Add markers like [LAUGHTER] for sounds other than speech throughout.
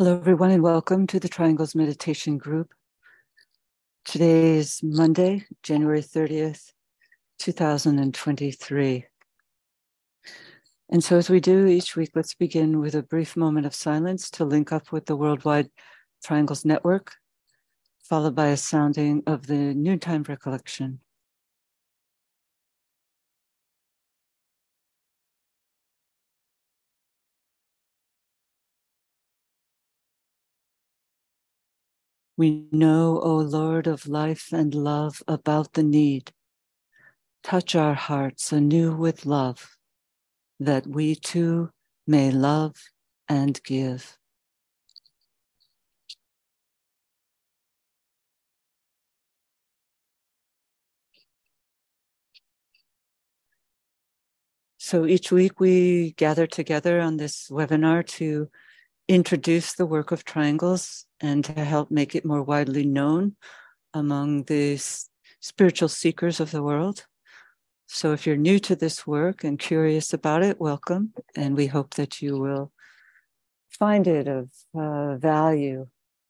Hello, everyone, and welcome to the Triangles Meditation Group. Today is Monday, January 30th, 2023. And so, as we do each week, let's begin with a brief moment of silence to link up with the Worldwide Triangles Network, followed by a sounding of the noontime recollection. We know, O Lord of life and love, about the need. Touch our hearts anew with love, that we too may love and give. So each week we gather together on this webinar to introduce the work of triangles and to help make it more widely known among the spiritual seekers of the world. So if you're new to this work and curious about it, welcome. And we hope that you will find it of uh, value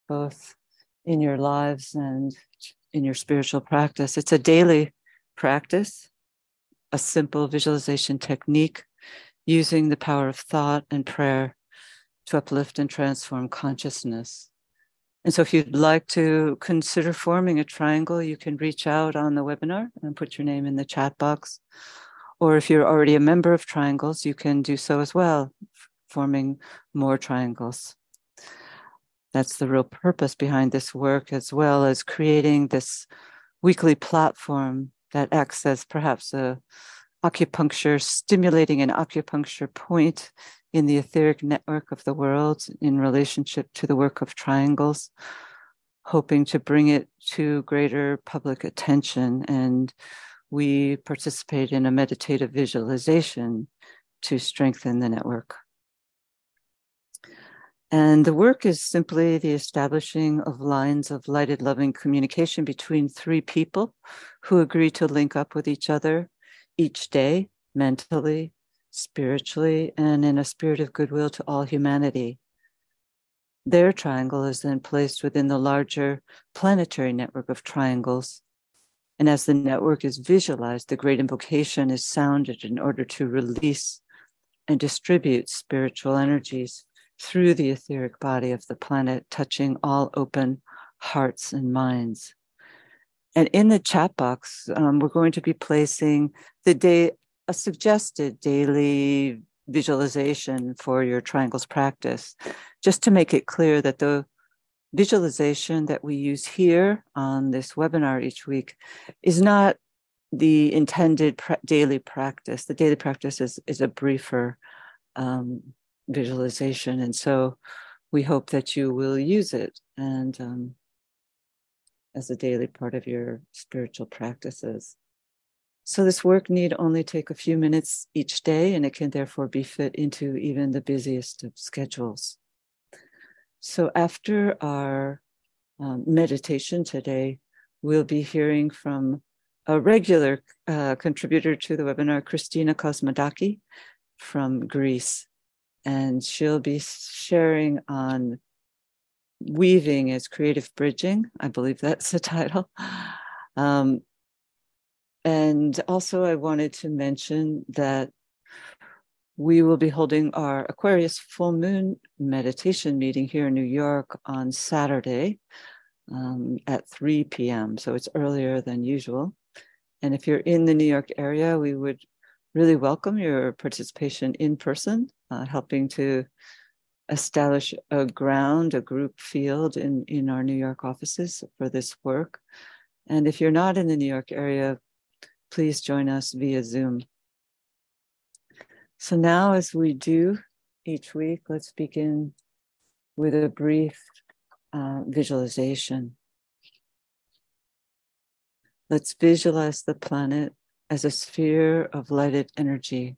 both in your lives and in your spiritual practice. It's a daily practice, a simple visualization technique using the power of thought and prayer to uplift and transform consciousness. And so, if you'd like to consider forming a triangle, you can reach out on the webinar and put your name in the chat box. Or if you're already a member of triangles, you can do so as well, forming more triangles. That's the real purpose behind this work, as well as creating this weekly platform that acts as perhaps a acupuncture, stimulating an acupuncture point in the etheric network of the world in relationship to the work of triangles, hoping to bring it to greater public attention. And we participate in a meditative visualization to strengthen the network. And the work is simply the establishing of lines of lighted, loving communication between three people who agree to link up with each other each day mentally, spiritually, and in a spirit of goodwill to all humanity. Their triangle is then placed within the larger planetary network of triangles. And as the network is visualized, the great invocation is sounded in order to release and distribute spiritual energies through the etheric body of the planet, touching all open hearts and minds. And in the chat box, um, we're going to be placing the day a suggested daily visualization for your triangles practice, just to make it clear that the visualization that we use here on this webinar each week is not the intended daily practice. The daily practice is, is a briefer um, visualization. And so we hope that you will use it and um, as a daily part of your spiritual practices. So this work need only take a few minutes each day, and it can therefore be fit into even the busiest of schedules. So after our um, meditation today, we'll be hearing from a regular uh, contributor to the webinar, Christina Kosmodaki from Greece. And she'll be sharing on weaving as creative bridging. I believe that's the [LAUGHS] title. Um, and also, I wanted to mention that we will be holding our Aquarius full moon meditation meeting here in New York on Saturday um, at 3 p.m. So it's earlier than usual. And if you're in the New York area, we would really welcome your participation in person, uh, helping to establish a ground, a group field in, in our New York offices for this work. And if you're not in the New York area, please join us via Zoom. So now, as we do each week, let's begin with a brief uh, visualization. Let's visualize the planet as a sphere of lighted energy.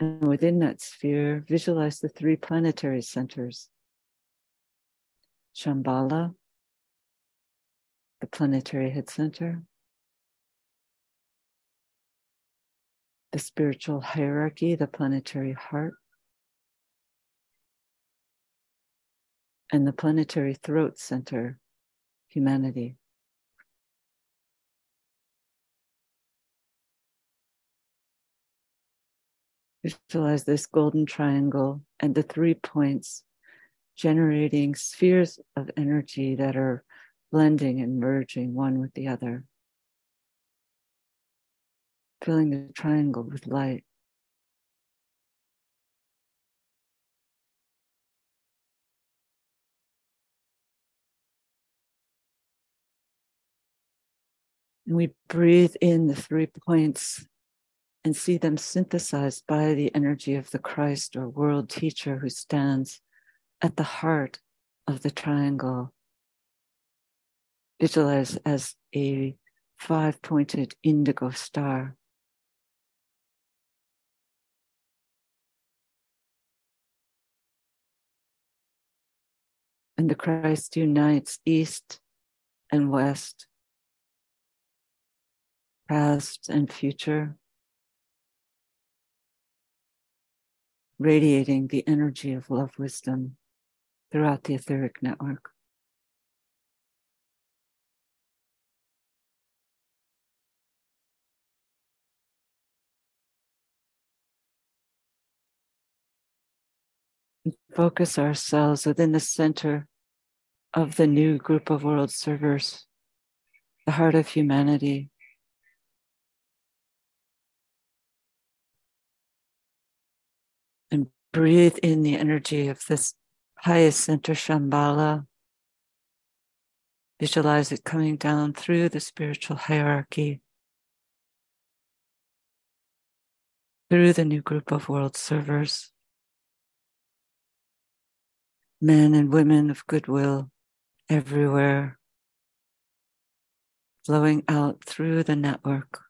And within that sphere, visualize the three planetary centers Shambhala, the planetary head center, the spiritual hierarchy, the planetary heart, and the planetary throat center, humanity. Visualize this golden triangle and the three points generating spheres of energy that are blending and merging one with the other. Filling the triangle with light. And we breathe in the three points and see them synthesized by the energy of the Christ or world teacher who stands at the heart of the triangle. Visualize as a five pointed indigo star. And the Christ unites east and west, past and future, radiating the energy of love wisdom throughout the etheric network. focus ourselves within the center of the new group of world servers, the heart of humanity. And breathe in the energy of this highest center, Shambhala. Visualize it coming down through the spiritual hierarchy, through the new group of world servers, men and women of goodwill everywhere, flowing out through the network.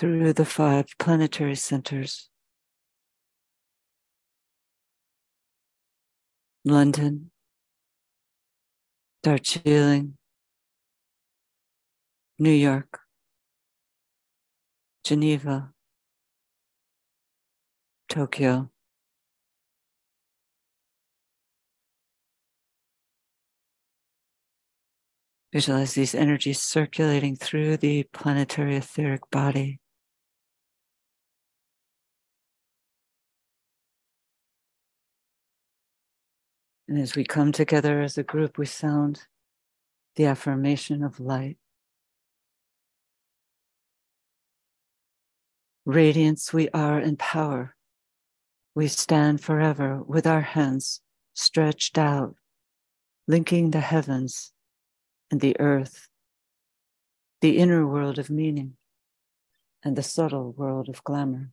Through the five planetary centers. London, Darjeeling, New York, Geneva, Tokyo. Visualize these energies circulating through the planetary etheric body. And as we come together as a group, we sound the affirmation of light. Radiance we are in power. We stand forever with our hands stretched out, linking the heavens and the earth, the inner world of meaning, and the subtle world of glamour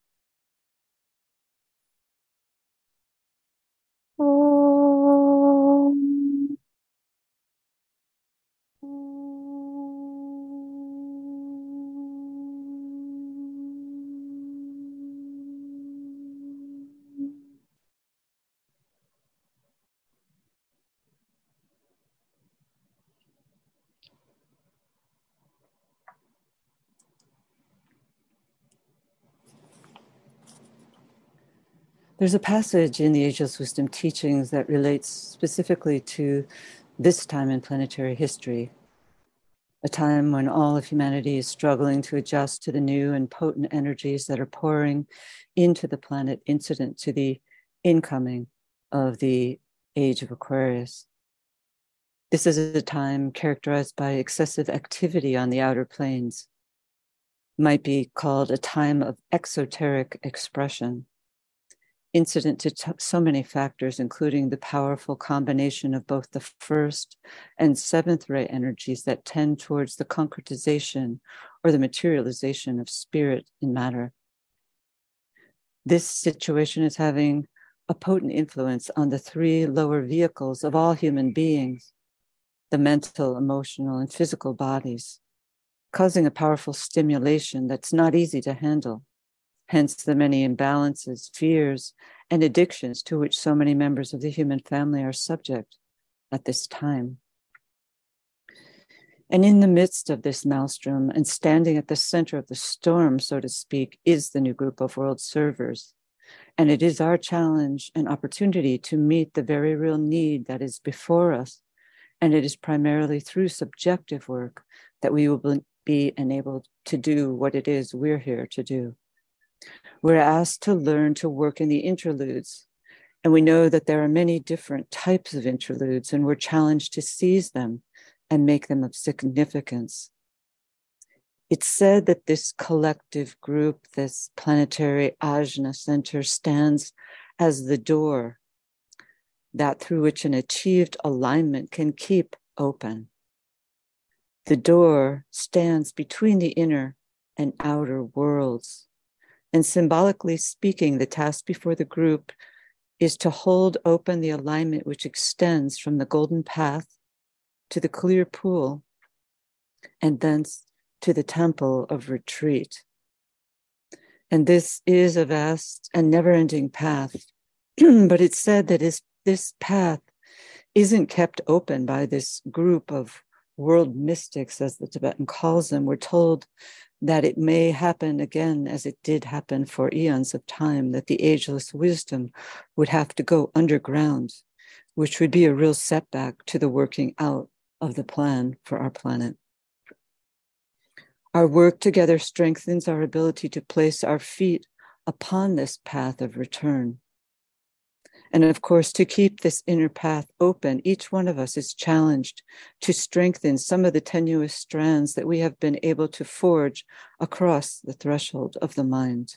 There's a passage in the Ageless Wisdom teachings that relates specifically to this time in planetary history, a time when all of humanity is struggling to adjust to the new and potent energies that are pouring into the planet incident to the incoming of the age of Aquarius. This is a time characterized by excessive activity on the outer planes, might be called a time of exoteric expression incident to t- so many factors, including the powerful combination of both the first and seventh ray energies that tend towards the concretization or the materialization of spirit in matter. This situation is having a potent influence on the three lower vehicles of all human beings the mental, emotional, and physical bodies, causing a powerful stimulation that's not easy to handle. Hence, the many imbalances, fears, and addictions to which so many members of the human family are subject at this time. And in the midst of this maelstrom and standing at the center of the storm, so to speak, is the new group of world servers. And it is our challenge and opportunity to meet the very real need that is before us. And it is primarily through subjective work that we will be enabled to do what it is we're here to do. We're asked to learn to work in the interludes. And we know that there are many different types of interludes, and we're challenged to seize them and make them of significance. It's said that this collective group, this planetary ajna center, stands as the door that through which an achieved alignment can keep open. The door stands between the inner and outer worlds. And symbolically speaking, the task before the group is to hold open the alignment which extends from the golden path to the clear pool, and thence to the temple of retreat. And this is a vast and never ending path. [CLEARS THROAT] but it's said that is, this path isn't kept open by this group of world mystics, as the Tibetan calls them. We're told that it may happen again as it did happen for eons of time, that the ageless wisdom would have to go underground, which would be a real setback to the working out of the plan for our planet. Our work together strengthens our ability to place our feet upon this path of return. And of course, to keep this inner path open, each one of us is challenged to strengthen some of the tenuous strands that we have been able to forge across the threshold of the mind.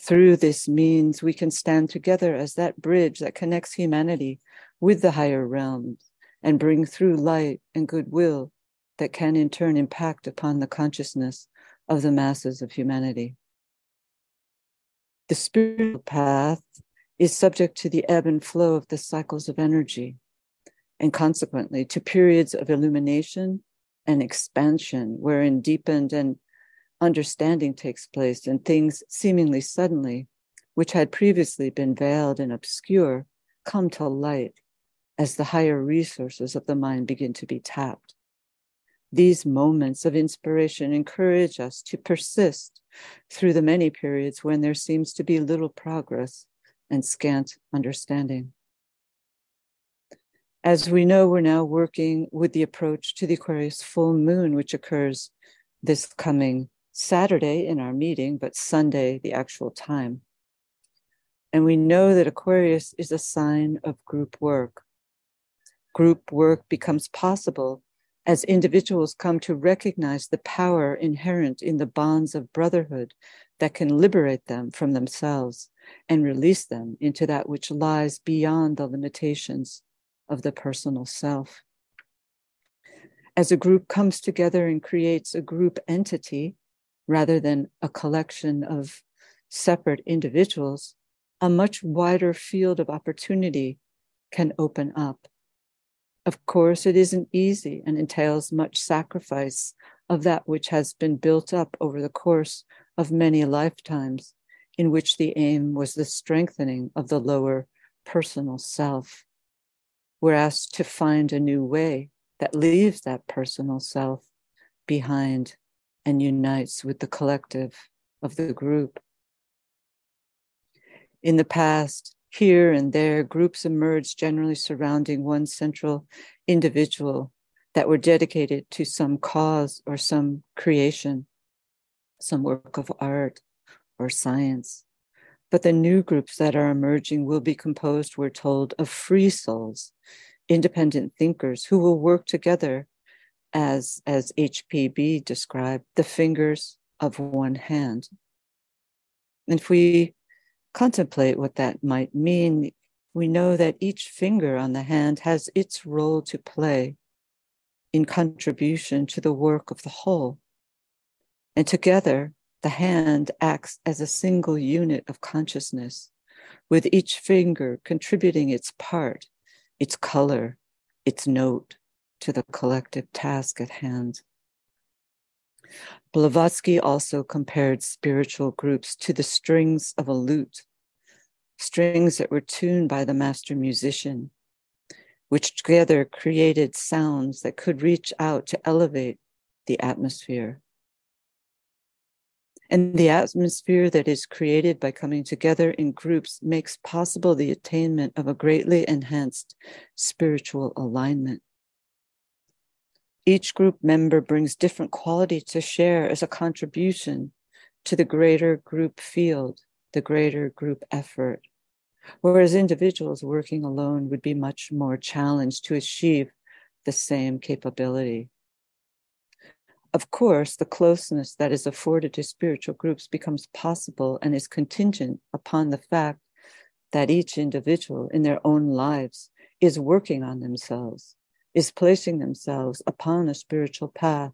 Through this means, we can stand together as that bridge that connects humanity with the higher realms and bring through light and goodwill that can in turn impact upon the consciousness of the masses of humanity. The spiritual path is subject to the ebb and flow of the cycles of energy, and consequently to periods of illumination and expansion, wherein deepened and understanding takes place, and things seemingly suddenly, which had previously been veiled and obscure, come to light as the higher resources of the mind begin to be tapped. These moments of inspiration encourage us to persist through the many periods when there seems to be little progress and scant understanding. As we know, we're now working with the approach to the Aquarius full moon, which occurs this coming Saturday in our meeting, but Sunday, the actual time. And we know that Aquarius is a sign of group work group work becomes possible as individuals come to recognize the power inherent in the bonds of brotherhood that can liberate them from themselves and release them into that which lies beyond the limitations of the personal self. As a group comes together and creates a group entity rather than a collection of separate individuals, a much wider field of opportunity can open up of course, it isn't easy and entails much sacrifice of that which has been built up over the course of many lifetimes, in which the aim was the strengthening of the lower personal self. We're asked to find a new way that leaves that personal self behind and unites with the collective of the group. In the past, here and there, groups emerged generally surrounding one central individual that were dedicated to some cause or some creation, some work of art or science. But the new groups that are emerging will be composed, we're told, of free souls, independent thinkers who will work together as, as HPB described, the fingers of one hand. And if we contemplate what that might mean, we know that each finger on the hand has its role to play in contribution to the work of the whole. And together, the hand acts as a single unit of consciousness with each finger contributing its part, its color, its note to the collective task at hand. Blavatsky also compared spiritual groups to the strings of a lute, strings that were tuned by the master musician, which together created sounds that could reach out to elevate the atmosphere. And the atmosphere that is created by coming together in groups makes possible the attainment of a greatly enhanced spiritual alignment. Each group member brings different quality to share as a contribution to the greater group field, the greater group effort. Whereas individuals working alone would be much more challenged to achieve the same capability. Of course, the closeness that is afforded to spiritual groups becomes possible and is contingent upon the fact that each individual in their own lives is working on themselves is placing themselves upon a spiritual path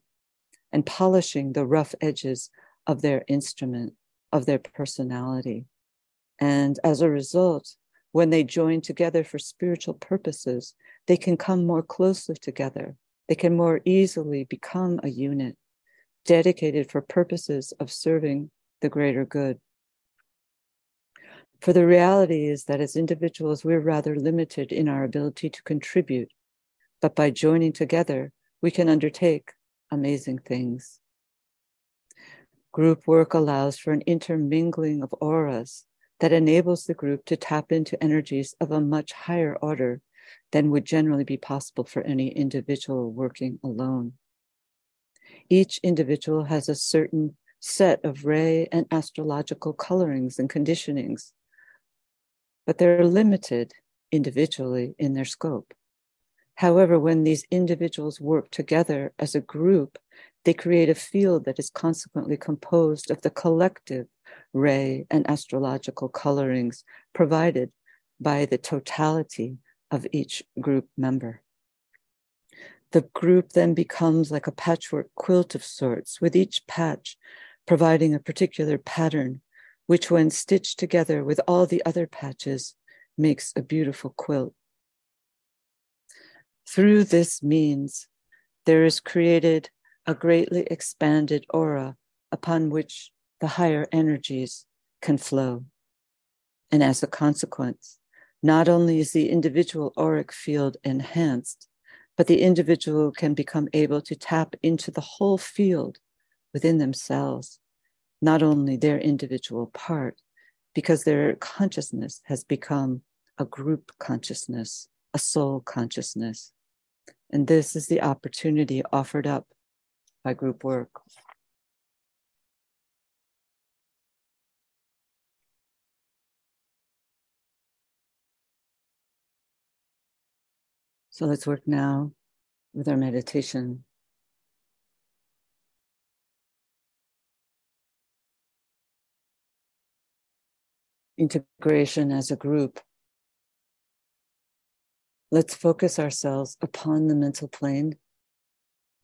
and polishing the rough edges of their instrument, of their personality. And as a result, when they join together for spiritual purposes, they can come more closely together. They can more easily become a unit dedicated for purposes of serving the greater good. For the reality is that as individuals, we're rather limited in our ability to contribute but by joining together, we can undertake amazing things. Group work allows for an intermingling of auras that enables the group to tap into energies of a much higher order than would generally be possible for any individual working alone. Each individual has a certain set of ray and astrological colorings and conditionings, but they're limited individually in their scope. However, when these individuals work together as a group, they create a field that is consequently composed of the collective ray and astrological colorings provided by the totality of each group member. The group then becomes like a patchwork quilt of sorts, with each patch providing a particular pattern, which, when stitched together with all the other patches, makes a beautiful quilt. Through this means, there is created a greatly expanded aura upon which the higher energies can flow. And as a consequence, not only is the individual auric field enhanced, but the individual can become able to tap into the whole field within themselves, not only their individual part, because their consciousness has become a group consciousness, a soul consciousness. And this is the opportunity offered up by group work. So let's work now with our meditation. Integration as a group Let's focus ourselves upon the mental plane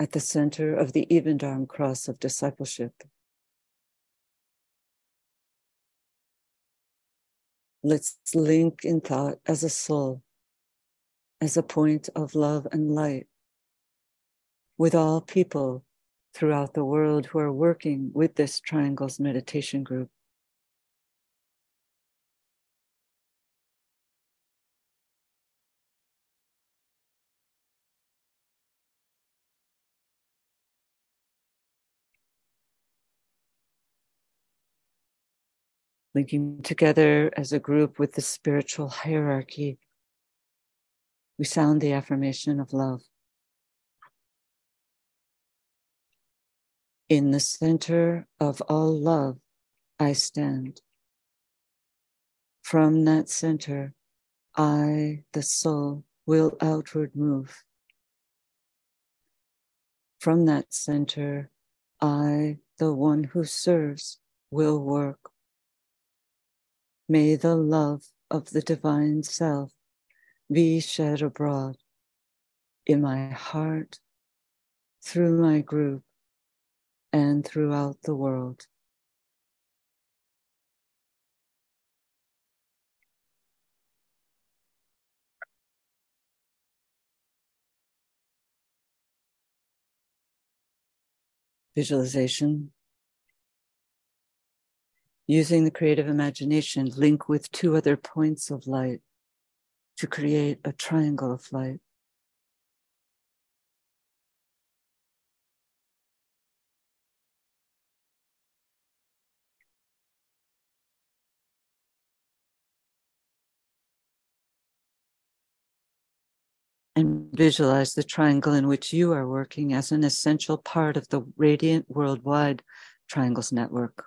at the center of the even Dharm cross of discipleship. Let's link in thought as a soul, as a point of love and light with all people throughout the world who are working with this Triangles Meditation Group. linking together as a group with the spiritual hierarchy, we sound the affirmation of love. In the center of all love, I stand. From that center, I, the soul, will outward move. From that center, I, the one who serves, will work. May the love of the divine self be shed abroad in my heart, through my group, and throughout the world. Visualization. Using the creative imagination, link with two other points of light to create a triangle of light. and visualize the triangle in which you are working as an essential part of the radiant worldwide triangles network.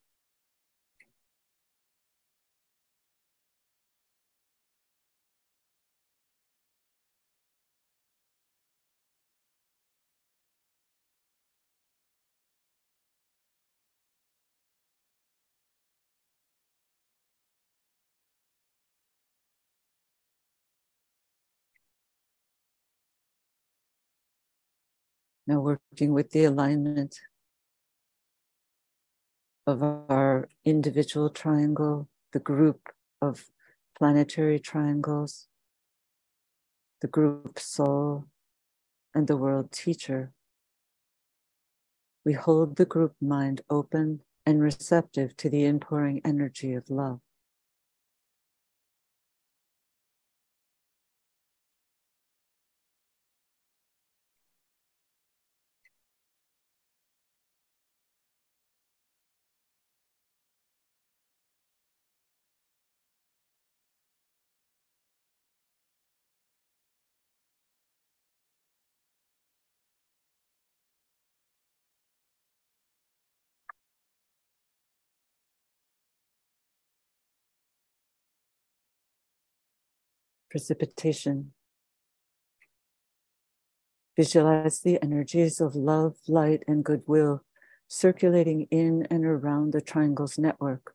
Working with the alignment of our individual triangle, the group of planetary triangles, the group soul, and the world teacher. We hold the group mind open and receptive to the inpouring energy of love. Precipitation. Visualize the energies of love, light, and goodwill circulating in and around the triangle's network,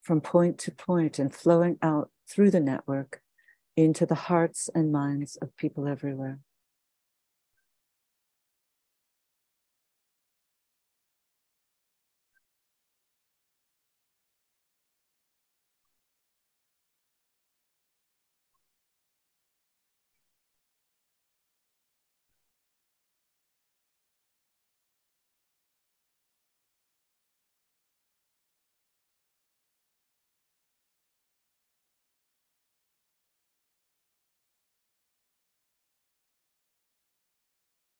from point to point and flowing out through the network into the hearts and minds of people everywhere.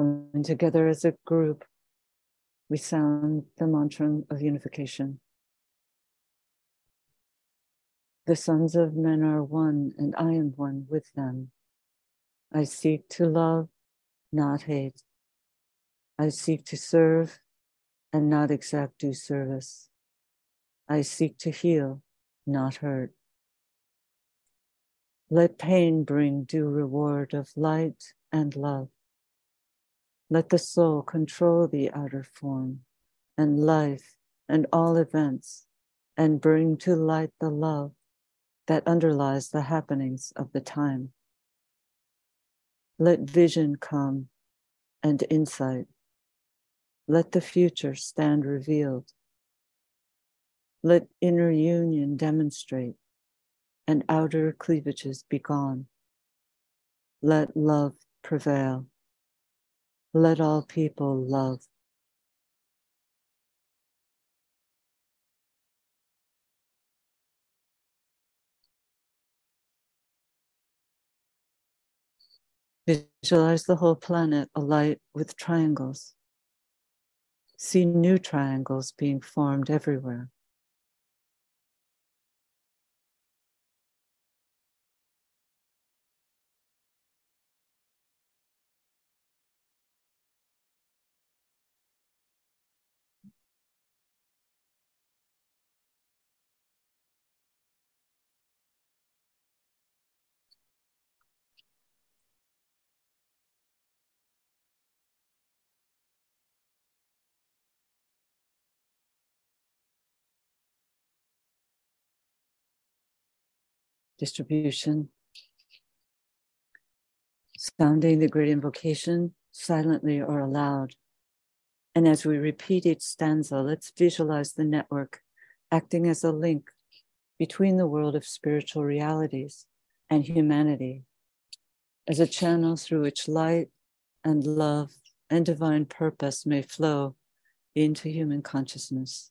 Coming together as a group, we sound the mantra of unification. The sons of men are one, and I am one with them. I seek to love, not hate. I seek to serve and not exact due service. I seek to heal, not hurt. Let pain bring due reward of light and love. Let the soul control the outer form and life and all events and bring to light the love that underlies the happenings of the time. Let vision come and insight. Let the future stand revealed. Let inner union demonstrate and outer cleavages be gone. Let love prevail. Let all people love. Visualize the whole planet alight with triangles. See new triangles being formed everywhere. Distribution. Sounding the great invocation silently or aloud. And as we repeat each stanza, let's visualize the network acting as a link between the world of spiritual realities and humanity, as a channel through which light and love and divine purpose may flow into human consciousness.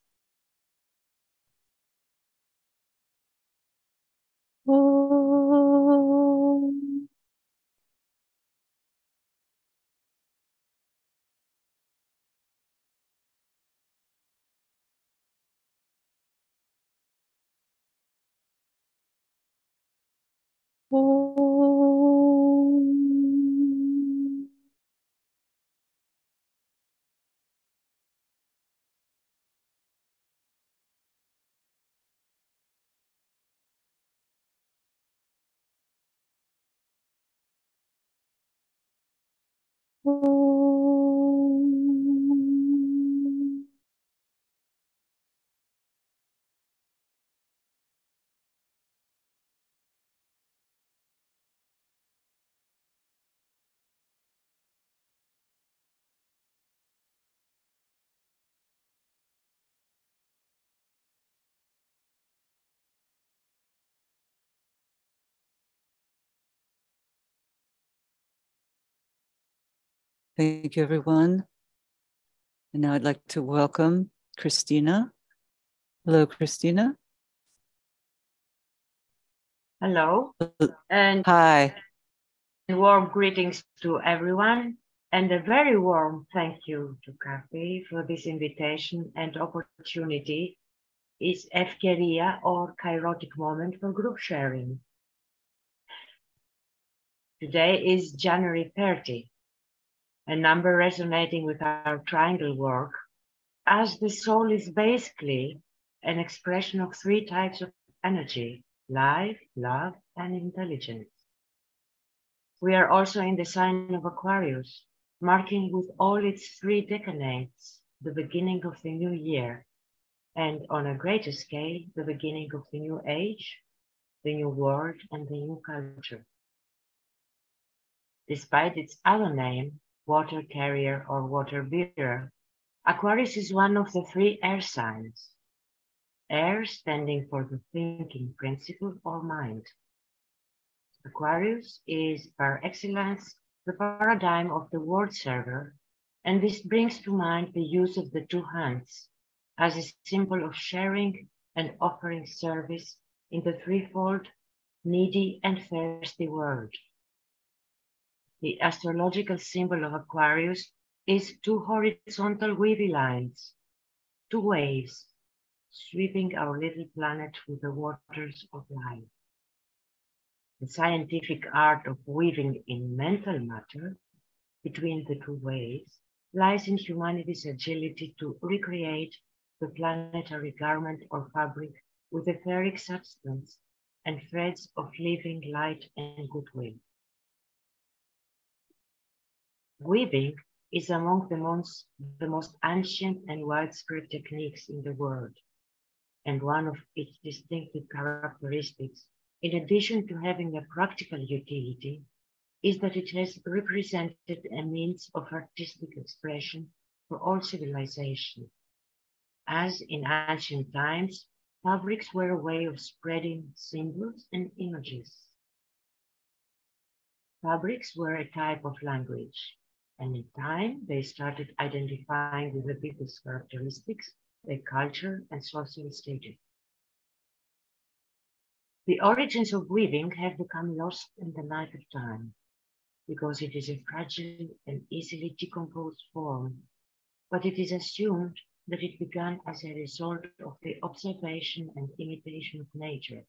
everyone. And now I'd like to welcome Christina. Hello, Christina. Hello. And hi. And Warm greetings to everyone. And a very warm thank you to Kathy for this invitation and opportunity. Is Efkeria or Kairotic moment for group sharing. Today is January 30, a number resonating with our triangle work as the soul is basically an expression of three types of energy, life, love, and intelligence. We are also in the sign of Aquarius, marking with all its three decanates the beginning of the new year, and on a greater scale, the beginning of the new age, the new world, and the new culture. Despite its other name, water carrier or water bearer, Aquarius is one of the three air signs. Air standing for the thinking principle or mind. Aquarius is par excellence the paradigm of the word server, and this brings to mind the use of the two hands as a symbol of sharing and offering service in the threefold needy and thirsty world. The astrological symbol of Aquarius is two horizontal wavy lines, two waves, sweeping our little planet through the waters of life. The scientific art of weaving in mental matter between the two waves lies in humanity's agility to recreate the planetary garment or fabric with etheric substance and threads of living light and goodwill. Weaving is among the most, the most ancient and widespread techniques in the world, and one of its distinctive characteristics, in addition to having a practical utility, is that it has represented a means of artistic expression for all civilization. As in ancient times, fabrics were a way of spreading symbols and images. Fabrics were a type of language, and in time they started identifying with the people's characteristics, their culture, and social status. The origins of weaving have become lost in the night of time because it is a fragile and easily decomposed form, but it is assumed that it began as a result of the observation and imitation of nature,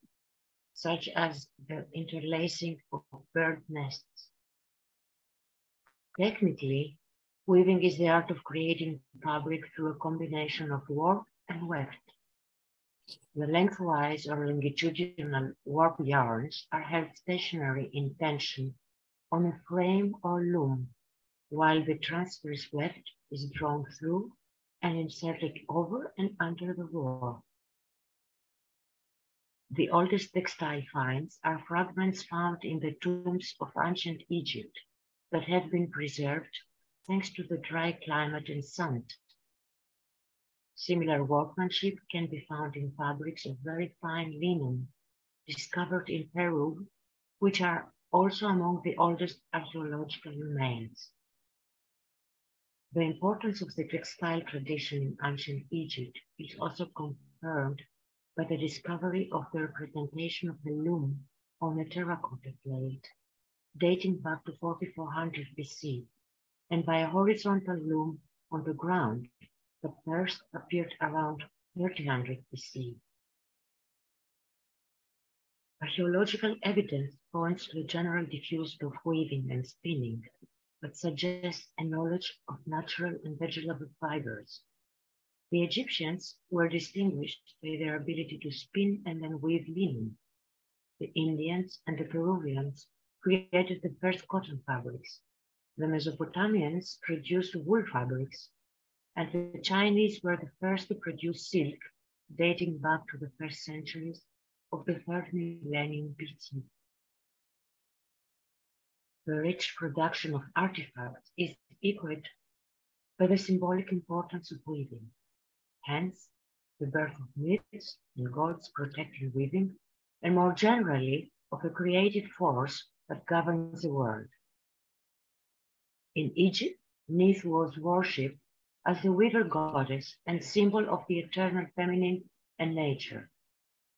such as the interlacing of bird nests. Technically, weaving is the art of creating fabric through a combination of warp and weft. The lengthwise or longitudinal warp yarns are held stationary in tension on a frame or loom, while the transverse weft is drawn through and inserted over and under the warp. The oldest textile finds are fragments found in the tombs of ancient Egypt that have been preserved thanks to the dry climate and sun. Similar workmanship can be found in fabrics of very fine linen discovered in Peru, which are also among the oldest archaeological remains. The importance of the textile tradition in ancient Egypt is also confirmed by the discovery of the representation of the loom on a terracotta plate dating back to 4400 BC and by a horizontal loom on the ground that first appeared around 1300 BC. Archaeological evidence points to the general diffusion of weaving and spinning but suggests a knowledge of natural and vegetable fibers. The Egyptians were distinguished by their ability to spin and then weave linen. The Indians and the Peruvians created the first cotton fabrics. The Mesopotamians produced wool fabrics, and the Chinese were the first to produce silk, dating back to the first centuries of the third millennium BC the rich production of artifacts is equated by the symbolic importance of weaving. Hence, the birth of myths and gods protecting weaving, and more generally, of a creative force that governs the world. In Egypt, Neith was worshipped as the weaver goddess and symbol of the eternal feminine and nature,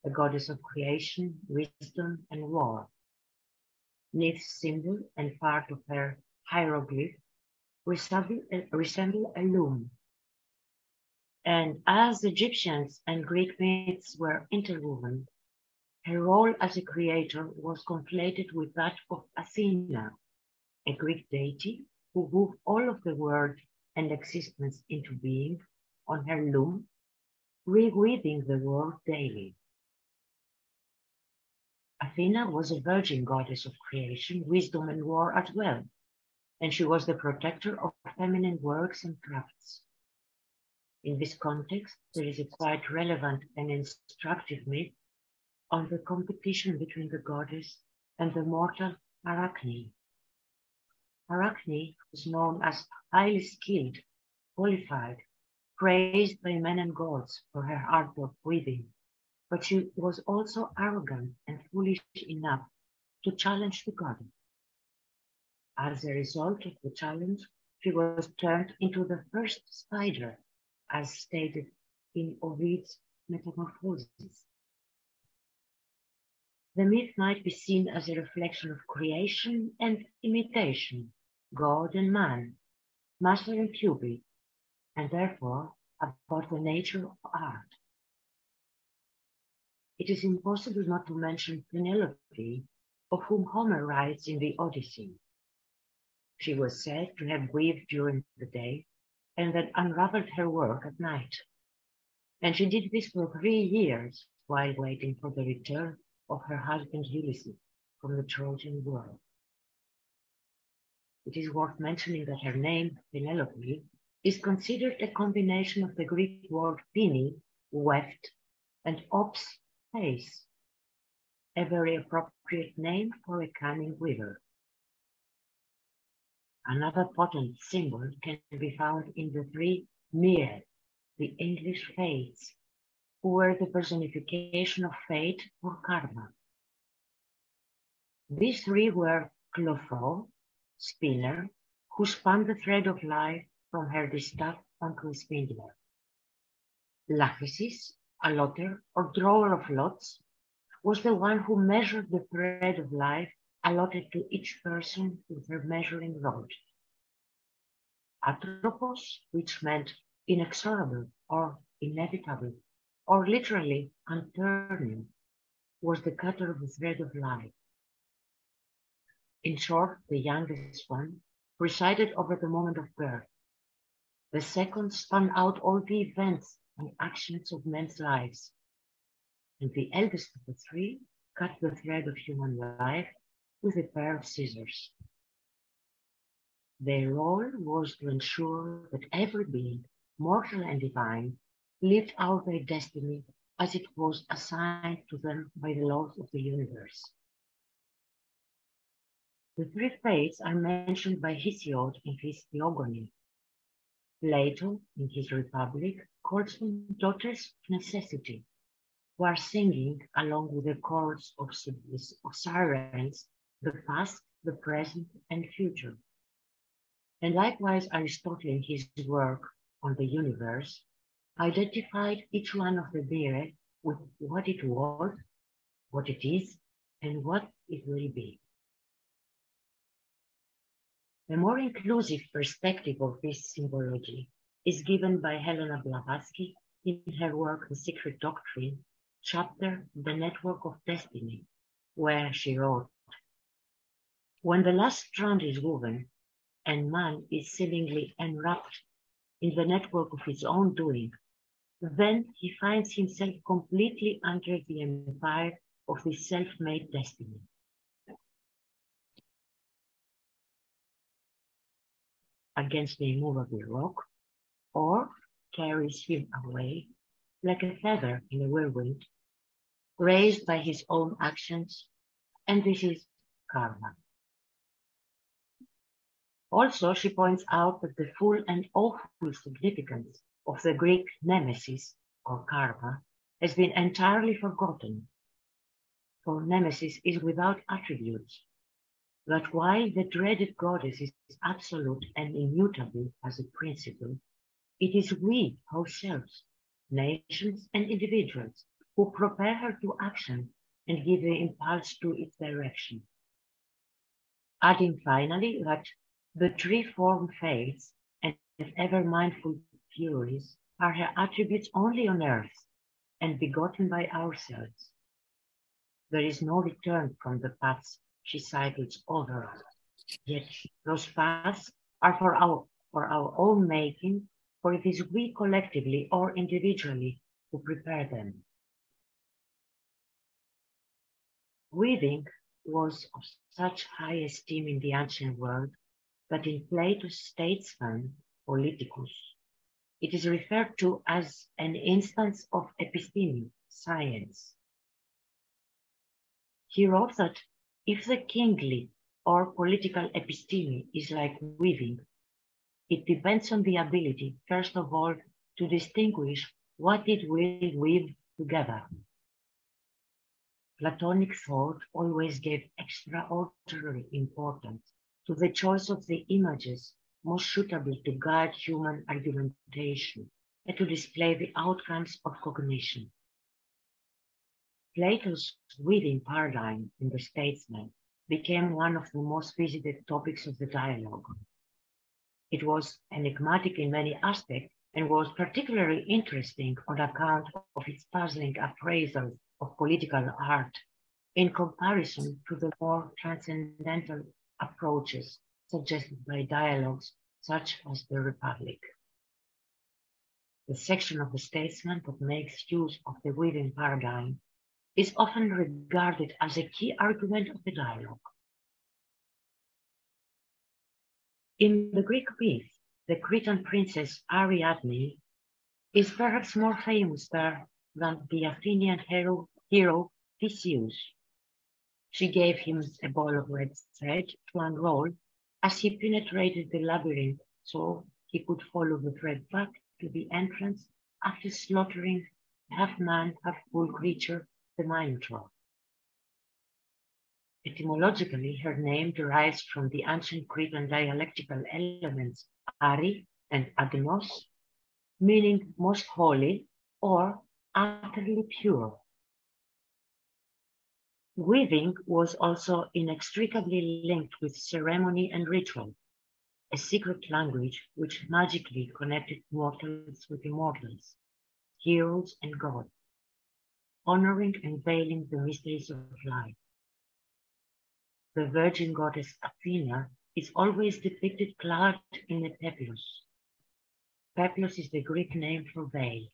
a goddess of creation, wisdom, and war. Neith's symbol and part of her hieroglyph resemble a loom. And as Egyptians and Greek myths were interwoven, her role as a creator was conflated with that of Athena, a Greek deity who wove all of the world and existence into being on her loom, reweaving the world daily. Athena was a virgin goddess of creation, wisdom, and war as well, and she was the protector of feminine works and crafts. In this context, there is a quite relevant and instructive myth on the competition between the goddess and the mortal Arachne. Arachne was known as highly skilled, qualified, praised by men and gods for her art of weaving, but she was also arrogant and foolish enough to challenge the goddess. As a result of the challenge, she was turned into the first spider, as stated in Ovid's Metamorphoses. The myth might be seen as a reflection of creation and imitation, God and man, master and pupil, and therefore about the nature of art. It is impossible not to mention Penelope, of whom Homer writes in the Odyssey. She was said to have weaved during the day and then unraveled her work at night. And she did this for three years while waiting for the return of her husband Ulysses from the Trojan War. It is worth mentioning that her name, Penelope, is considered a combination of the Greek word pini, weft, and ops, face, a very appropriate name for a cunning weaver. Another potent symbol can be found in the three Mir, the English fates, were the personification of fate or karma. These three were Clotho, spinner, who spun the thread of life from her distaff onto a spindler. Lachesis, a lotter or drawer of lots, was the one who measured the thread of life allotted to each person with her measuring rod. Atropos, which meant inexorable or inevitable, or literally unturning, was the cutter of the thread of life. In short, the youngest one presided over the moment of birth. The second spun out all the events and actions of men's lives. And the eldest of the three cut the thread of human life with a pair of scissors. Their role was to ensure that every being, mortal and divine, lived out their destiny as it was assigned to them by the laws of the universe. The three fates are mentioned by Hesiod in his Theogony. Plato, in his Republic, calls them daughters of necessity, who are singing along with the chords of, of sirens the past, the present, and future. And likewise, Aristotle in his work on the universe identified each one of the Mire with what it was, what it is, and what it will be. A more inclusive perspective of this symbology is given by Helena Blavatsky in her work The Secret Doctrine, chapter The Network of Destiny, where she wrote, When the last strand is woven, and man is seemingly enwrapped in the network of his own doing, then he finds himself completely under the empire of his self-made destiny. Against the immovable rock, or carries him away like a feather in a whirlwind, raised by his own actions, and this is karma. Also, she points out that the full and awful significance of the Greek nemesis or karma has been entirely forgotten. For nemesis is without attributes. But while the dreaded goddess is absolute and immutable as a principle, it is we ourselves, nations and individuals, who prepare her to action and give the impulse to its direction. Adding finally that the three-form faiths and is ever mindful furies are her attributes only on earth and begotten by ourselves. There is no return from the paths she cycles over us. Yet those paths are for our, for our own making for it is we collectively or individually who prepare them. Weaving was of such high esteem in the ancient world that in Plato's statesman, Politicus, it is referred to as an instance of episteme, science. He wrote that if the kingly or political episteme is like weaving, it depends on the ability, first of all, to distinguish what it will weave together. Platonic thought always gave extraordinary importance to the choice of the images most suitable to guide human argumentation and to display the outcomes of cognition. Plato's weaving paradigm in the statesman became one of the most visited topics of the dialogue. It was enigmatic in many aspects and was particularly interesting on account of its puzzling appraisal of political art in comparison to the more transcendental approaches suggested by dialogues such as the Republic. The section of the statesman that makes use of the weaving paradigm is often regarded as a key argument of the dialogue. In the Greek myth, the Cretan princess Ariadne is perhaps more famous there than the Athenian hero, hero Theseus. She gave him a ball of red thread to unroll as he penetrated the labyrinth so he could follow the thread back to the entrance after slaughtering half man, half bull creature, the Minotaur. Etymologically, her name derives from the ancient Cretan dialectical elements ari and agnos, meaning most holy or utterly pure. Weaving was also inextricably linked with ceremony and ritual, a secret language which magically connected mortals with immortals, heroes and gods, honoring and veiling the mysteries of life. The virgin goddess Athena is always depicted clad in a peplos. Peplos is the Greek name for veil.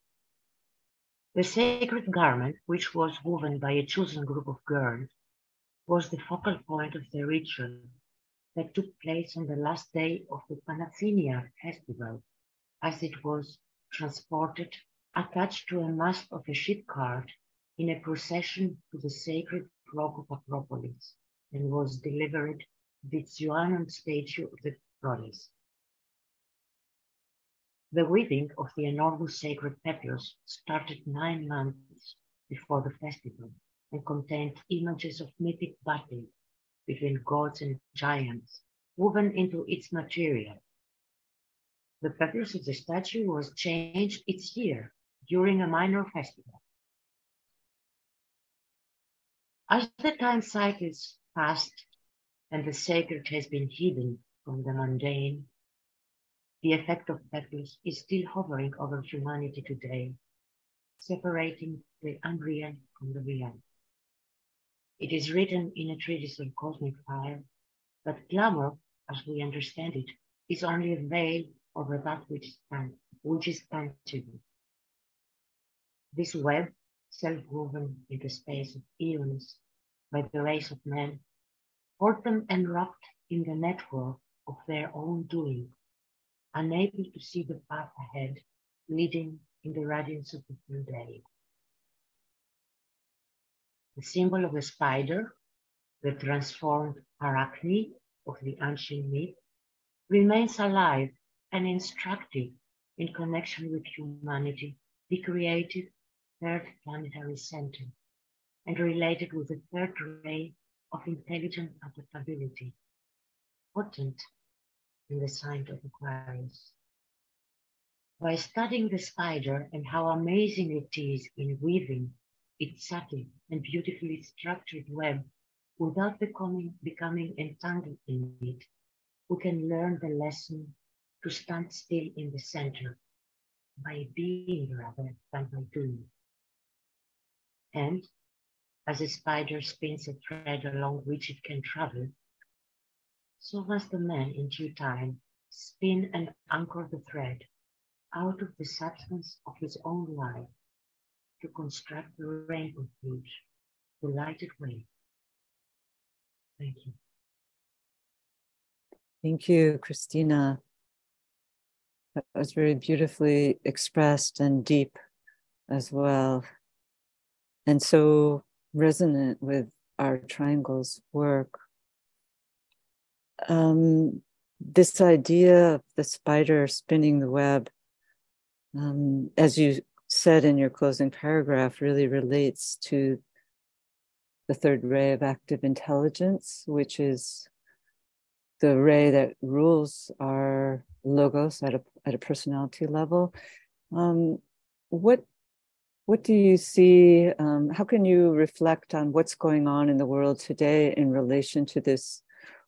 The sacred garment, which was woven by a chosen group of girls, was the focal point of the ritual that took place on the last day of the Panathenaea festival, as it was transported attached to a mast of a ship cart in a procession to the sacred rock of Acropolis and was delivered to the xoanon statue of the goddess. The weaving of the enormous sacred peplus started nine months before the festival and contained images of mythic battle between gods and giants woven into its material. The peplus of the statue was changed each year during a minor festival. As the time cycles passed and the sacred has been hidden from the mundane, the effect of Peplus is still hovering over humanity today, separating the unreal from the real. It is written in a treatise on cosmic fire that glamour, as we understand it, is only a veil over that which is, which is tangible. This web, self-woven in the space of eons by the race of men, hold them enwrapped in the network of their own doing unable to see the path ahead, leading in the radiance of the new day. The symbol of the spider, the transformed arachne of the ancient myth, remains alive and instructive in connection with humanity, the creative third planetary center, and related with the third ray of intelligent adaptability, potent in the sign of Aquarius. By studying the spider and how amazing it is in weaving its subtle and beautifully structured web without becoming, becoming entangled in it, we can learn the lesson to stand still in the center by being rather than by doing. And as a spider spins a thread along which it can travel, so must the man in due time spin and anchor the thread out of the substance of his own life to construct the rainbow bridge, the lighted way. Thank you. Thank you, Christina. That was very beautifully expressed and deep as well. And so resonant with our triangles work. Um, this idea of the spider spinning the web, um, as you said in your closing paragraph, really relates to the third ray of active intelligence, which is the ray that rules our logos at a at a personality level. Um, what what do you see? Um, how can you reflect on what's going on in the world today in relation to this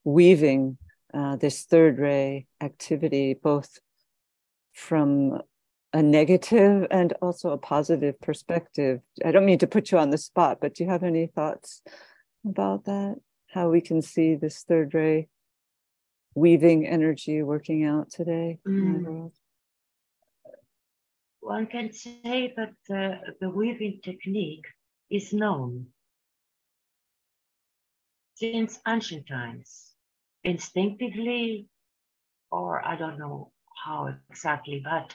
weaving, uh, this third ray activity, both from a negative and also a positive perspective? I don't mean to put you on the spot, but do you have any thoughts about that? How we can see this third ray weaving energy working out today mm. in the world? One can say that uh, the weaving technique is known since ancient times, instinctively, or I don't know how exactly, but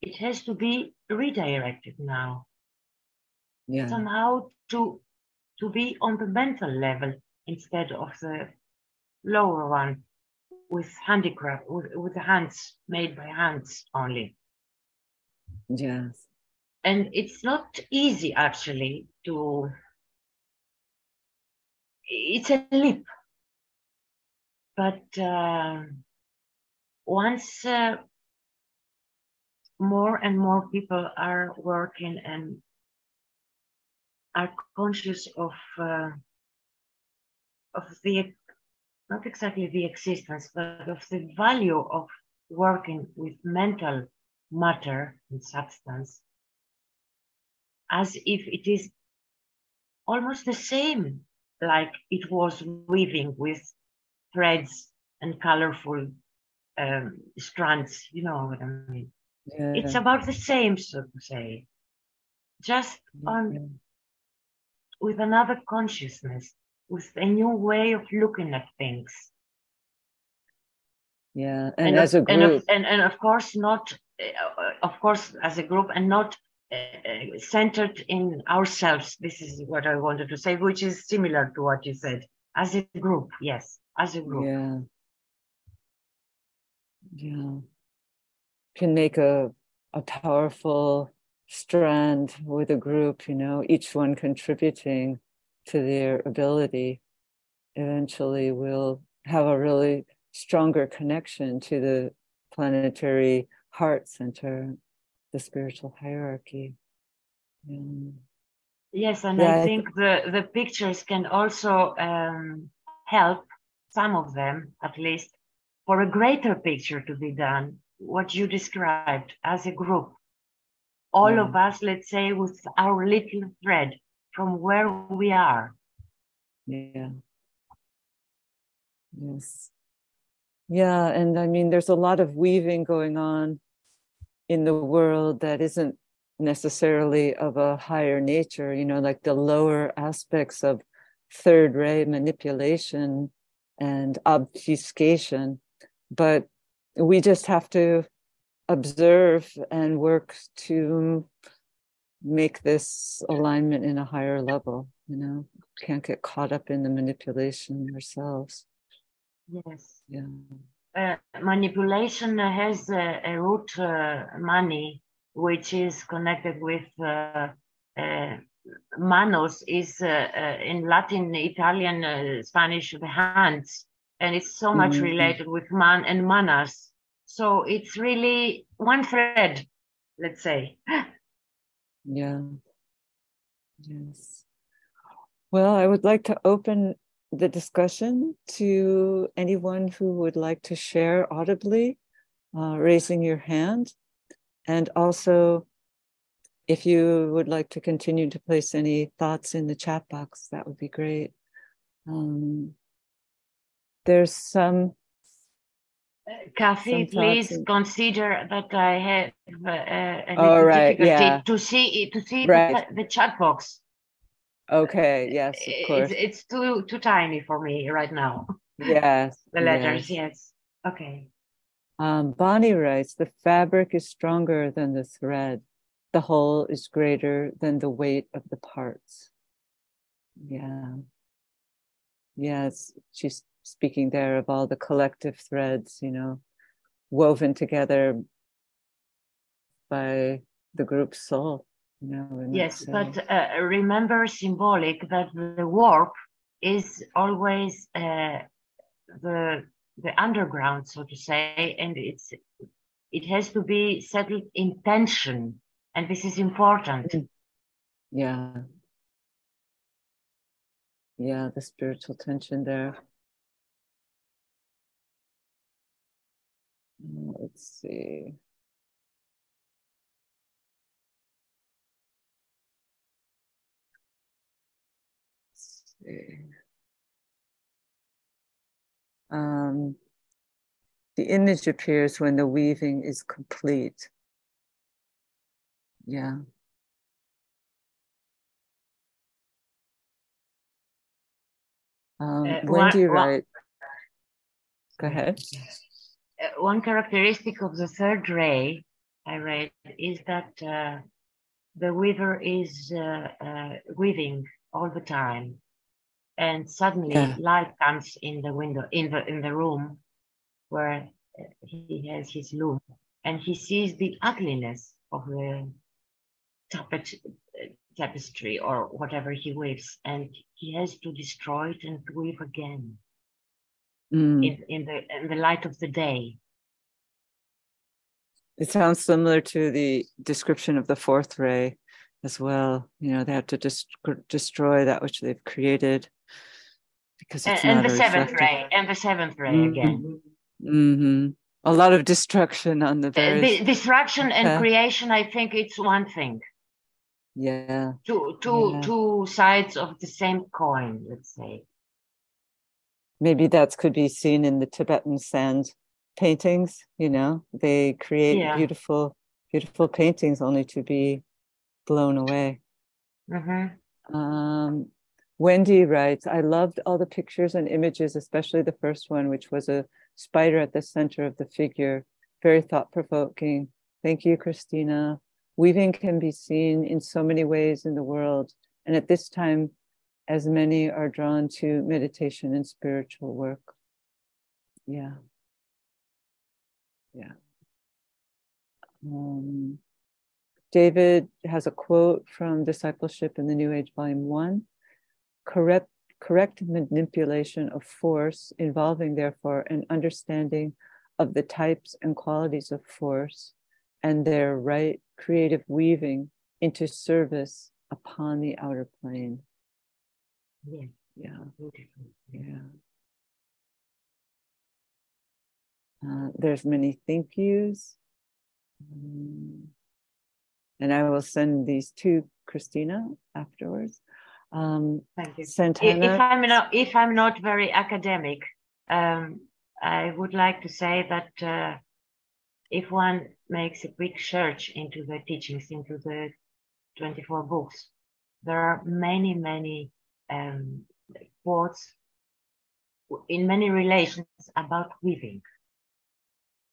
it has to be redirected now. Yeah. Somehow to to be on the mental level instead of the lower one with handicraft, with, with the hands made by hands only. Yes. And it's not easy actually to, it's a leap. But uh, once uh, more and more people are working and are conscious of uh, of the not exactly the existence, but of the value of working with mental matter and substance as if it is almost the same like it was weaving with threads and colorful um, strands, you know what I mean? Yeah. It's about the same, so to say, just on with another consciousness with a new way of looking at things. Yeah, and, and as a group, and of, and, and of course not, uh, of course as a group, and not uh, uh, centered in ourselves. This is what I wanted to say, which is similar to what you said. As a group, yes, as a group. Yeah. Yeah. Can make a a powerful strand with a group, you know, each one contributing to their ability, eventually will have a really stronger connection to the planetary heart center, the spiritual hierarchy. Yes, and yeah, I think the, the pictures can also um, help some of them, at least, for a greater picture to be done. What you described as a group, all yeah. of us, let's say, with our little thread, from where we are. Yeah. Yes. Yeah. And I mean, there's a lot of weaving going on in the world that isn't necessarily of a higher nature, you know, like the lower aspects of third ray manipulation and obfuscation. But we just have to observe and work to make this alignment in a higher level you know? Can't get caught up in the manipulation ourselves. Yes. Yeah. Uh, manipulation has a, a root uh, money which is connected with uh, uh manos is uh, uh, in latin italian spanish the hands and it's so much mm-hmm. related with man and manas so it's really one thread let's say [LAUGHS] Yeah. Yes. Well, I would like to open the discussion to anyone who would like to share audibly, uh, raising your hand. And also, if you would like to continue to place any thoughts in the chat box, that would be great. Um, there's some Kathy, please consider that I have uh, a oh, right. yeah. to see to see right. the, the, chat box. Okay. Yes, of course. It's, it's, too too tiny for me right now. Yes. [LAUGHS] the letters. Yes. yes. Okay. Um, Bonnie writes, "The fabric is stronger than the thread. The whole is greater than the weight of the parts." Yeah. Yes, she's speaking there of all the collective threads, you know, woven together by the group soul. You know, yes, but uh, remember symbolic that the warp is always uh, the the underground, so to say, and it's it has to be settled in tension, and this is important. Mm. Yeah, yeah, the spiritual tension there. Uh, let's see. Let's see. Um, the image appears when the weaving is complete. Yeah. Um, uh, Wendy one, Wright. Go ahead. Uh, one characteristic of the third ray I read is that uh, the weaver is uh, uh weaving all the time, and suddenly yeah. light comes in the window in the in the room where he has his loom, and he sees the ugliness of the tapestry or whatever he weaves, and he has to destroy it and weave again mm. in, in the in the light of the day. It sounds similar to the description of the fourth ray as well. You know, they have to dest- destroy that which they've created because it's and, and the seventh ray and the seventh ray mm-hmm. again. Mm-hmm. A lot of destruction on the various... the destruction and uh, creation. I think it's one thing yeah. Two two yeah. two sides of the same coin let's say. Maybe that could be seen in the tibetan sand paintings you know? They create yeah. beautiful beautiful paintings only to be blown away. Mm-hmm. um, wendy writes i loved all the pictures and images especially the first one which was a spider at the center of the figure. Very thought-provoking. Thank you christina weaving can be seen in so many ways in the world. And at this time, as many are drawn to meditation and spiritual work. Yeah. Yeah. Um, David has a quote from Discipleship in the New Age, Volume 1 correct, correct manipulation of force, involving, therefore, an understanding of the types and qualities of force and their right creative weaving into service upon the outer plane. Yeah. Yeah. Yeah. Uh, there's many thank yous. Um, and I will send these to Christina afterwards. Um, Thank you. Santana. If I'm not, if I'm not very academic, um, I would like to say that uh, if one makes a quick search into the teachings, into the 24 books, there are many, many um, quotes in many relations about weaving.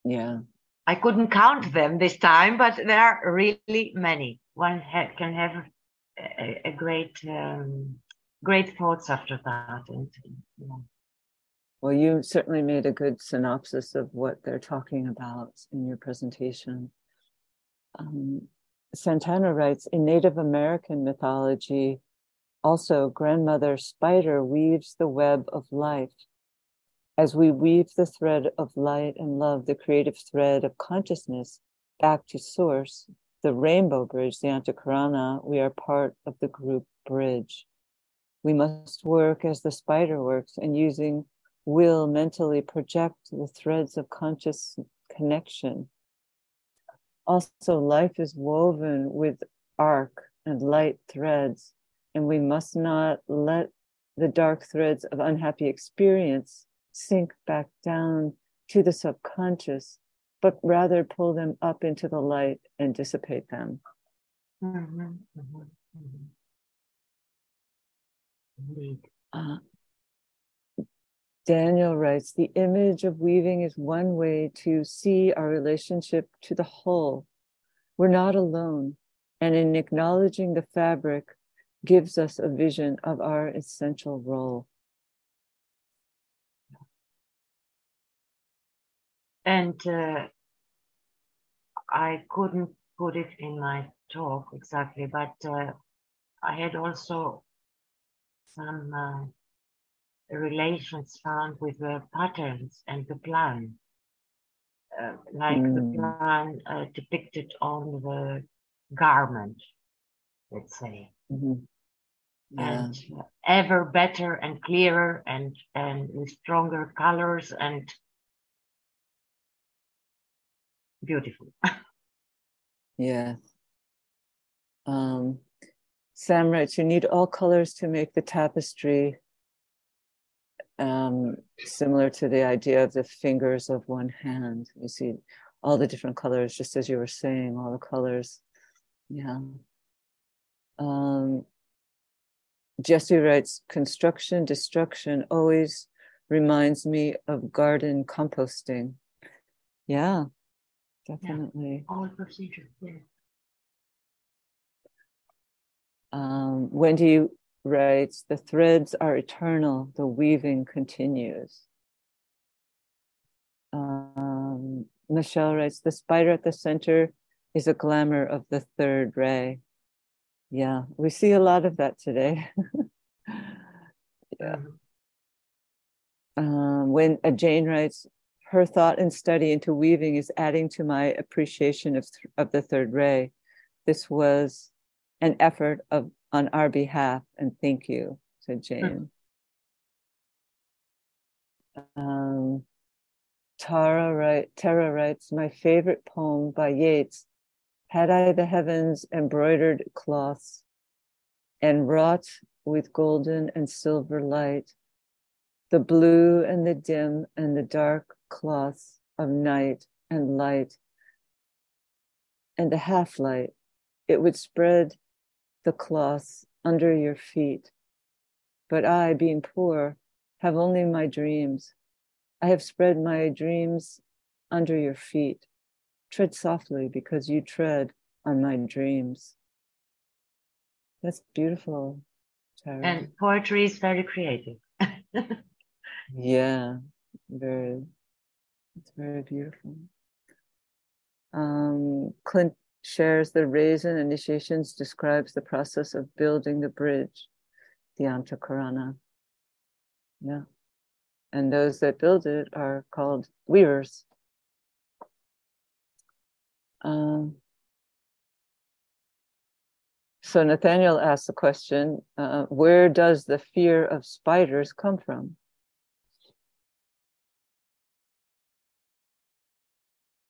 Yeah. I couldn't count them this time, but there are really many. One ha- can have a, a great, um, great thoughts after that. And, you know. Well, you certainly made a good synopsis of what they're talking about in your presentation. Um, Santana writes In Native American mythology, also, grandmother spider weaves the web of life. As we weave the thread of light and love, the creative thread of consciousness back to source, the rainbow bridge, the Antakarana, we are part of the group bridge. We must work as the spider works and using will mentally project the threads of conscious connection. Also, life is woven with arc and light threads, and we must not let the dark threads of unhappy experience sink back down to the subconscious, but rather pull them up into the light and dissipate them. Mm-hmm, mm-hmm, mm-hmm. Uh, Daniel writes The image of weaving is one way to see our relationship to the whole. We're not alone. And in acknowledging the fabric, gives us a vision of our essential role. And uh, I couldn't put it in my talk exactly, but uh, I had also some uh, relations found with the patterns and the plan, uh, like mm. the hmm. plan uh, depicted on the garment, let's say. Mm-hmm. Yeah. And ever better and clearer and, and with stronger colors and beautiful. [LAUGHS] yeah. Um, Sam writes, you need all colors to make the tapestry um, similar to the idea of the fingers of one hand. You see all the different colors, just as you were saying, all the colors. Yeah. Um, Jesse writes, construction, destruction always reminds me of garden composting. Yeah, definitely. Yeah. All procedure, yeah. Um, Wendy writes, the threads are eternal, the weaving continues. Um, Michelle writes, the spider at the center is a glamour of the third ray. Yeah, we see a lot of that today. [LAUGHS] yeah. Um, when uh, Jane writes, her thought and study into weaving is adding to my appreciation of, th- of the third ray. This was an effort of on our behalf, and thank you, said Jane. Um, Tara, write, Tara writes, my favorite poem by Yeats, Had I the Heavens embroidered cloths and wrought with golden and silver light, the blue and the dim and the dark cloths of night and light, and the half light, it would spread the cloths under your feet. But I, being poor, have only my dreams. I have spread my dreams under your feet. Tread softly because you tread on my dreams. That's beautiful. Tara. And poetry is very creative. [LAUGHS] yeah, very. It's very beautiful. Um, Clint shares the Rays and Initiations, describes the process of building the bridge, the Antakarana. Yeah. And those that build it are called weavers. Um, so Nathaniel asks the question uh, where does the fear of spiders come from?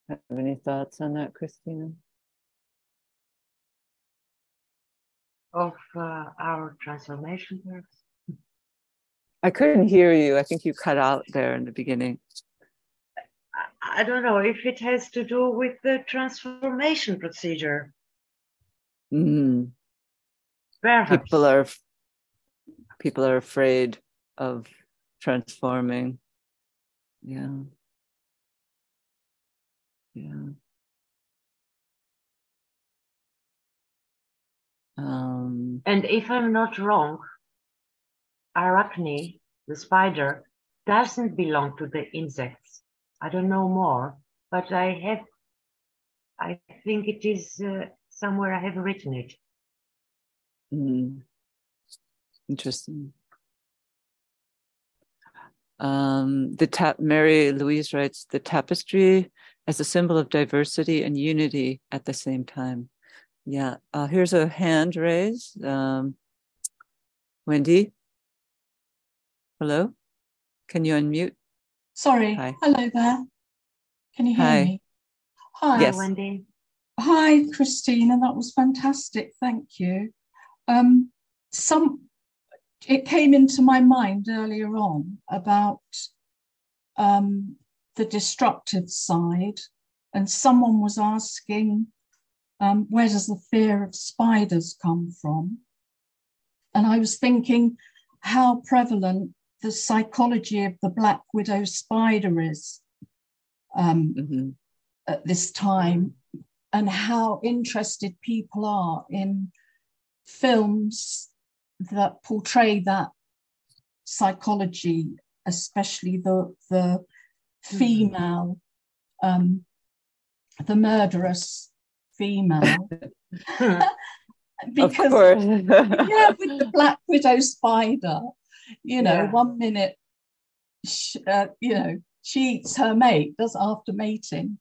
Have any thoughts on that, Christina? Of uh, our transformation works? I couldn't hear you. I think you cut out there in the beginning. I don't know if it has to do with the transformation procedure. Mm. Perhaps. People are people are afraid of transforming. Yeah. Yeah. Um, and if I'm not wrong, arachne, the spider, doesn't belong to the insects. I don't know more, but I have, I think it is uh, somewhere I have written it. Mm. Interesting. Um, the tap Mary Louise writes the tapestry as a symbol of diversity and unity at the same time. Yeah, uh, here's a hand raised. Um, Wendy, hello. Can you unmute? Sorry. Hi. Hello there. Can you hear Hi. me? Hi, yes. Wendy. Hi, Christina. That was fantastic. Thank you. Um, some it came into my mind earlier on about um, the destructive side, and someone was asking, um, where does the fear of spiders come from? And I was thinking how prevalent the psychology of the black widow spider is um, mm-hmm. at this time, and how interested people are in films that portray that psychology, especially the the mm-hmm. female, um, the murderous female. [LAUGHS] because yeah, with the black widow spider, you know, yeah. one minute, she, uh, you know, she eats her mate, does after mating,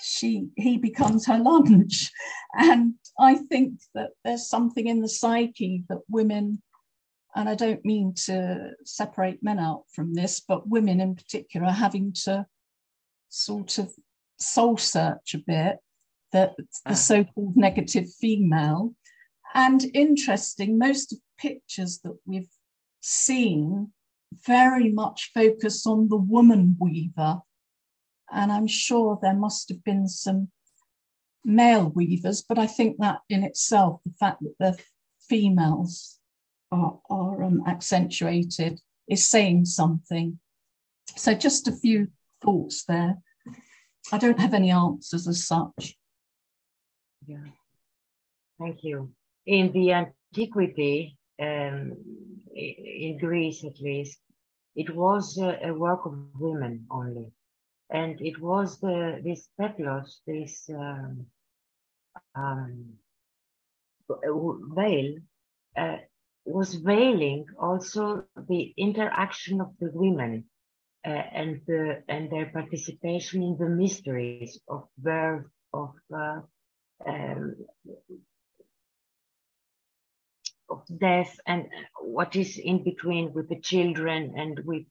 she he becomes her lunch, [LAUGHS] and I think that there's something in the psyche that women, and I don't mean to separate men out from this, but women in particular are having to sort of soul search a bit that the ah. so-called negative female. And interesting most of the pictures that we've seen very much focus on the woman weaver. And i'm sure there must have been some male weavers but i think that in itself the fact that the females are, are um, accentuated is saying something. So just a few thoughts there. I don't have any answers as such yeah thank you in the antiquity, um, in Greece at least, it was a, a, work of women only. And it was the, this peplos, this um, um, veil, uh, was veiling also the interaction of the women uh, and the and their participation in the mysteries of birth, of uh, um, of death and what is in between with the children and with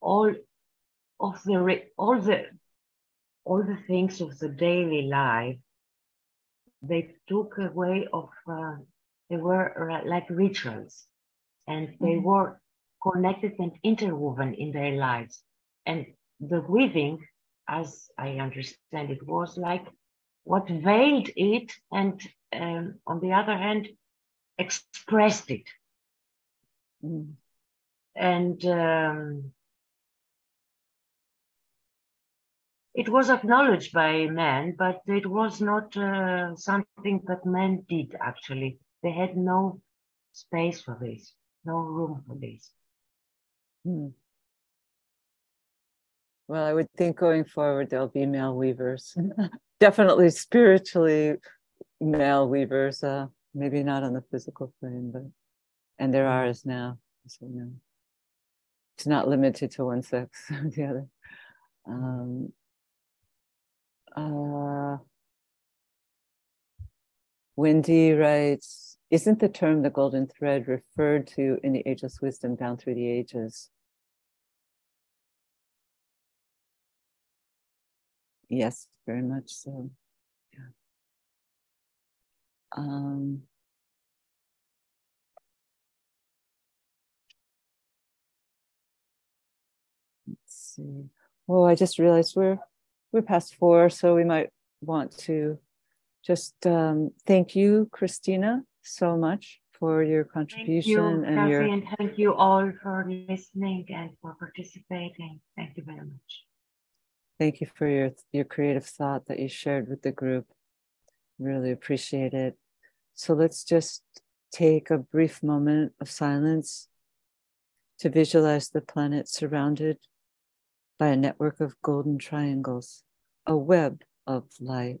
all of the all the all the things of the daily life they took a way of uh, they were like rituals and they mm-hmm. were connected and interwoven in their lives and the weaving as i understand it was like what veiled it and um, on the other hand expressed it. Mm. And um, it was acknowledged by men, but it was not uh, something that men did actually. They had no space for this, no room for this. Mm. Well, I would think going forward there'll be male weavers, [LAUGHS] definitely spiritually male weavers. Uh, maybe not on the physical plane, but and there are as now. So you know, it's not limited to one sex [LAUGHS] or the other. Um, uh, Wendy writes, isn't the term the golden thread referred to in the ageless wisdom down through the ages? Yes, very much so. Um, let's see. Oh, I just realized we're we're past four, so we might want to just um, thank you, Christina, so much for your contribution you, and Kathy, your and thank you all for listening and for participating. Thank you very much. Thank you for your your creative thought that you shared with the group. Really appreciate it. So let's just take a brief moment of silence to visualize the planet surrounded by a network of golden triangles, a web of light.